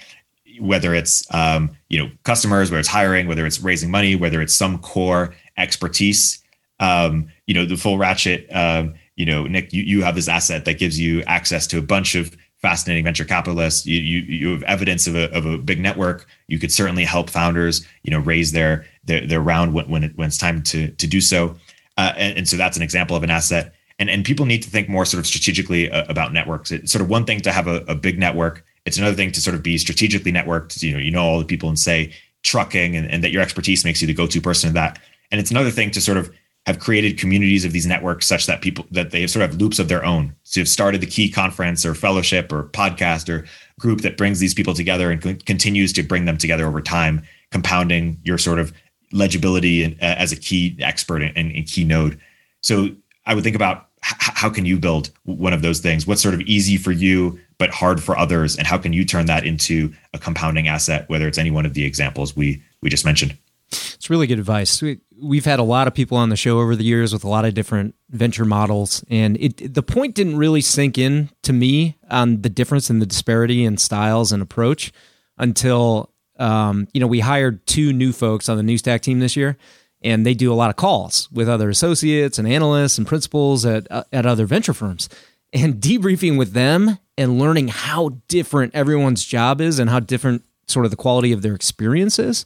whether it's um, you know customers, whether it's hiring, whether it's raising money, whether it's some core expertise, um, you know the full ratchet. Um, you know, Nick, you, you have this asset that gives you access to a bunch of fascinating venture capitalists. You, you, you have evidence of a, of a big network. You could certainly help founders, you know, raise their their, their round when when, it, when it's time to to do so. Uh, and, and, so that's an example of an asset. And and people need to think more sort of strategically uh, about networks. It's sort of one thing to have a, a big network. It's another thing to sort of be strategically networked. You know, you know all the people and say trucking, and, and that your expertise makes you the go-to person in that. And it's another thing to sort of have created communities of these networks such that people that they have sort of loops of their own. So you've started the key conference or fellowship or podcast or group that brings these people together and continues to bring them together over time, compounding your sort of legibility and, uh, as a key expert and, and, key node. So I would think about h- how can you build one of those things? What's sort of easy for you but hard for others, and how can you turn that into a compounding asset? Whether it's any one of the examples we we just mentioned.
It's really good advice. We, we've had a lot of people on the show over the years with a lot of different venture models, and it the point didn't really sink in to me on the difference in the disparity in styles and approach until um, you know we hired two new folks on the new stack team this year, and they do a lot of calls with other associates and analysts and principals at uh, at other venture firms, and debriefing with them and learning how different everyone's job is and how different sort of the quality of their experiences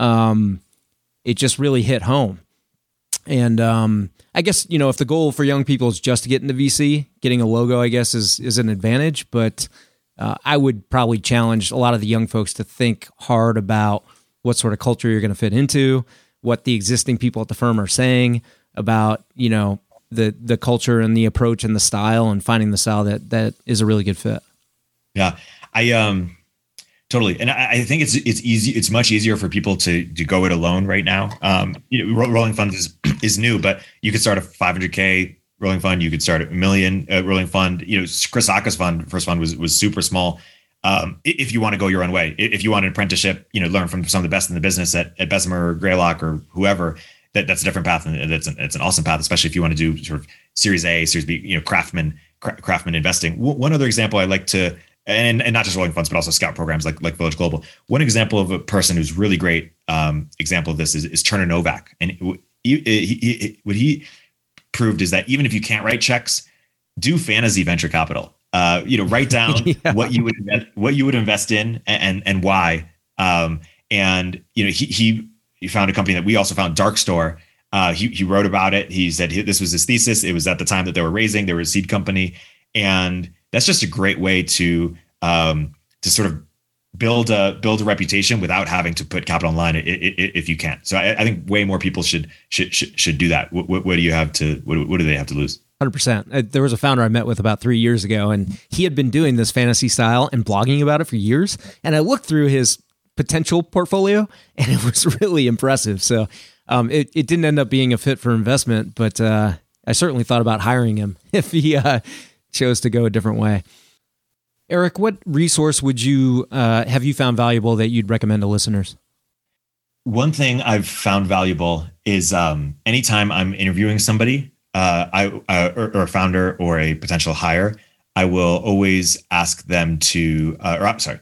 um, it just really hit home. And um, I guess you know if the goal for young people is just to get into VC, getting a logo, I guess is is an advantage. But uh, I would probably challenge a lot of the young folks to think hard about what sort of culture you're going to fit into, what the existing people at the firm are saying about you know the the culture and the approach and the style, and finding the style that that is a really good fit.
Yeah, I um Totally, and I, I, think it's it's easy. It's much easier for people to to go it alone right now. Um, you know, rolling funds is [clears throat] is new, but you could start a 500k rolling fund. You could start a million uh, rolling fund. You know, Chris Sacca's fund, first fund was was super small. Um, if you want to go your own way, if you want an apprenticeship, you know, learn from some of the best in the business at, at Bessemer or Greylock or whoever, that that's a different path, and that's an, it's an awesome path, especially if you want to do sort of Series A, Series B, you know, Craftman Craftman investing. W- one other example I like to, and, and not just rolling funds, but also scout programs like like Village Global. One example of a person who's really great um, example of this is, is Turner Novak, and he, he, he, what he proved is that even if you can't write checks, do fantasy venture capital. Uh, you know, write down [laughs] yeah. what you would what you would invest in and and why. Um, and you know, he he he found a company that we also found, Darkstore. Uh, he he wrote about it. He said he, this was his thesis. It was at the time that they were raising. They were a seed company, and that's just a great way to um, to sort of build a build a reputation without having to put capital online if you can. So I, I think way more people should should should, should do that. What, what, what, do you have to? What, what do they have to lose?
Hundred percent. Uh, there was a founder I met with about three years ago, and he had been doing this fantasy style and blogging about it for years. And I looked through his potential portfolio, and it was [laughs] really impressive. So um, it it didn't end up being a fit for investment, but uh, I certainly thought about hiring him [laughs] if he uh, chose to go a different way. Erik, what resource would you uh, have you found valuable that you'd recommend to listeners?
One thing I've found valuable is um, anytime I'm interviewing somebody, uh, I uh, or, or, a founder or a potential hire, I will always ask them to. Uh, or I'm sorry,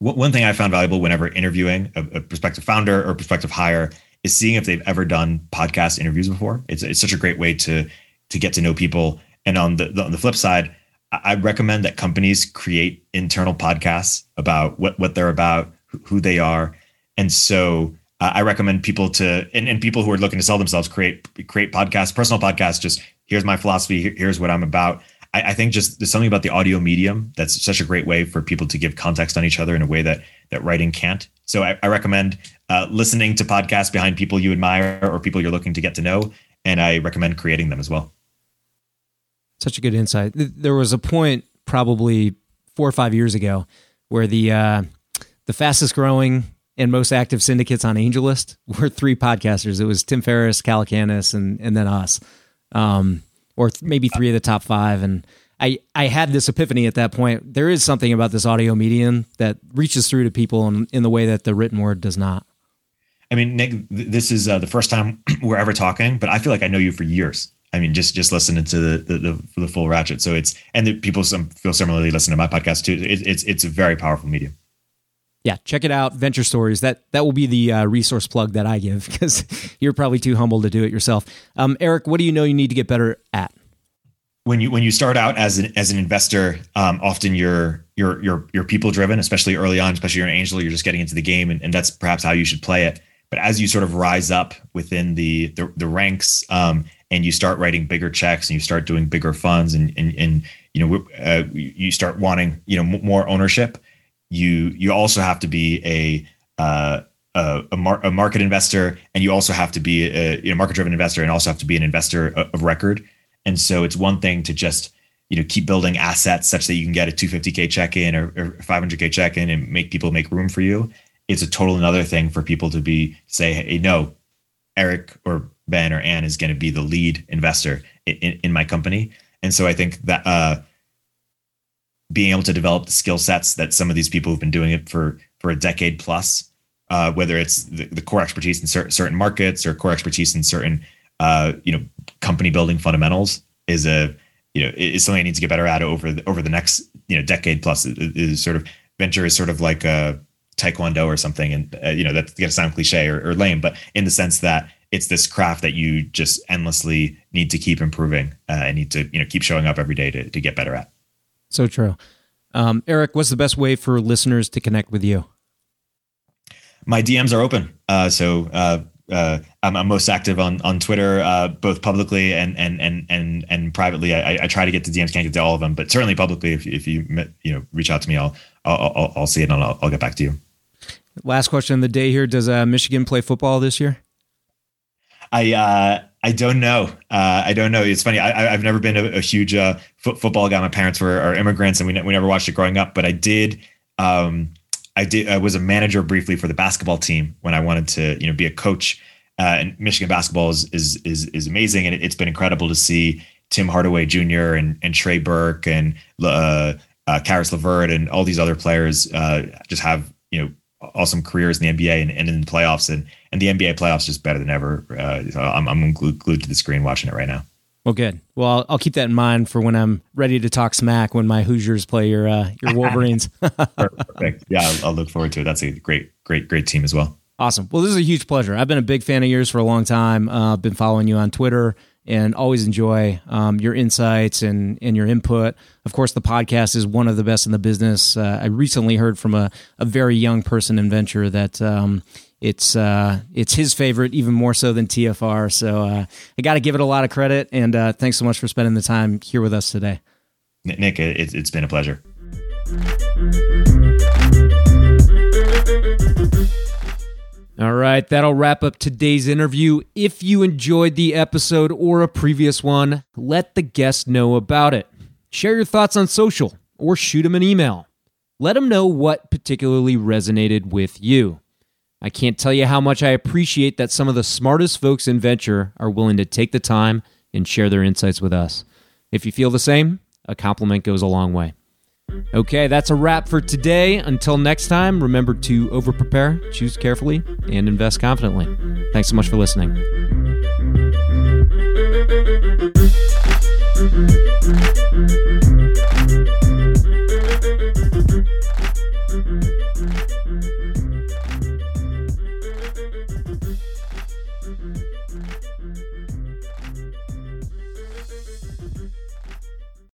one thing I found valuable whenever interviewing a, a prospective founder or prospective hire is seeing if they've ever done podcast interviews before. It's it's such a great way to to get to know people. And on the, the on the flip side, I recommend that companies create internal podcasts about what what they're about, who they are, and so uh, I recommend people to and, and people who are looking to sell themselves create create podcasts, personal podcasts. Just here's my philosophy, here's what I'm about. I, I think just there's something about the audio medium that's such a great way for people to give context on each other in a way that that writing can't. So I, I recommend uh, listening to podcasts behind people you admire or people you're looking to get to know, and I recommend creating them as well.
Such a good insight. There was a point probably four or five years ago where the uh, the fastest growing and most active syndicates on AngelList [laughs] were three podcasters. It was Tim Ferriss, Calacanis, and and then us, um, or th- maybe three of the top five. And I I had this epiphany at that point. There is something about this audio medium that reaches through to people in, in the way that the written word does not.
I mean, Nick, this is uh, the first time [clears throat] we're ever talking, but I feel like I know you for years. I mean, just just listening to the the, the, the full ratchet. So it's and the people some feel similarly listen to my podcast too. It, it's it's a very powerful medium.
Yeah, check it out. Venture Stories. That that will be the uh, resource plug that I give [laughs] because you're probably too humble to do it yourself. Um, Erik, what do you know you need to get better at?
When you when you start out as an as an investor, um, often you're you're you're you're people driven, especially early on. Especially you're an angel, you're just getting into the game, and, and that's perhaps how you should play it. But as you sort of rise up within the the, the ranks, um, and you start writing bigger checks and you start doing bigger funds and and, and you know uh, you start wanting you know more ownership you you also have to be a uh, a, a, mar- a, market investor and you also have to be a you know market driven investor and also have to be an investor of record. And so it's one thing to just you know keep building assets such that you can get a 250k check in or, or 500k check in and make people make room for you it's a total another thing for people to be say hey no erik or Ben or Anne is going to be the lead investor in, in, in, my company. And so I think that uh, being able to develop the skill sets that some of these people who've been doing it for for a decade plus, uh, whether it's the, the, core expertise in certain, certain markets or core expertise in certain uh, you know company building fundamentals, is a you know is something I need to get better at over the, over the next you know decade plus. It is sort of venture is sort of like a taekwondo or something, and uh, you know that's going to sound cliche or, or lame, but in the sense that it's this craft that you just endlessly need to keep improving uh, and need to you know keep showing up every day to, to get better at
so true um, erik what's the best way for listeners to connect with you
my dms are open uh, so uh, uh, I'm, I'm, most active on on Twitter, uh, both publicly and and and and and privately. I, I, try to get to DMs, can't get to all of them, but certainly publicly. If, if you you know reach out to me, I'll I'll, I'll, I'll see it and I'll, I'll get back to you.
Last question of the day here: Does uh, Michigan play football this year?
I uh, I don't know. Uh, I don't know. It's funny. I, have never been a, a huge uh, football guy. My parents were are immigrants, and we, ne- we never watched it growing up. But I did. Um, I did. I was a manager briefly for the basketball team when I wanted to, you know, be a coach. Uh, and Michigan basketball is is is, is amazing, and it, has been incredible to see Tim Hardaway Jr. and and Trey Burke and uh, uh, Caris LeVert and all these other players uh, just have you know awesome careers in the NBA and, and in the playoffs, and and the NBA playoffs just better than ever. Uh, so I'm I'm glued, glued to the screen watching it right now.
Well, good. Well, I'll, I'll, keep that in mind for when I'm ready to talk smack when my Hoosiers play your uh, your Wolverines. [laughs]
Perfect. Yeah, I'll, I'll look forward to it. That's a great, great, great team as well.
Awesome. Well, this is a huge pleasure. I've been a big fan of yours for a long time. Uh, I've been following you on Twitter and always enjoy um, your insights and, and your input. Of course, the podcast is one of the best in the business. Uh, I recently heard from a, a very young person in venture that um, it's uh, it's his favorite, even more so than TFR. So uh, I got to give it a lot of credit. And uh, thanks so much for spending the time here with us today.
Nick, it, it's been a pleasure.
All right, that'll wrap up today's interview. If you enjoyed the episode or a previous one, let the guest know about it. Share your thoughts on social or shoot them an email. Let them know what particularly resonated with you. I can't tell you how much I appreciate that some of the smartest folks in venture are willing to take the time and share their insights with us. If you feel the same, a compliment goes a long way. Okay, that's a wrap for today. Until next time, remember to overprepare, choose carefully, and invest confidently. Thanks so much for listening.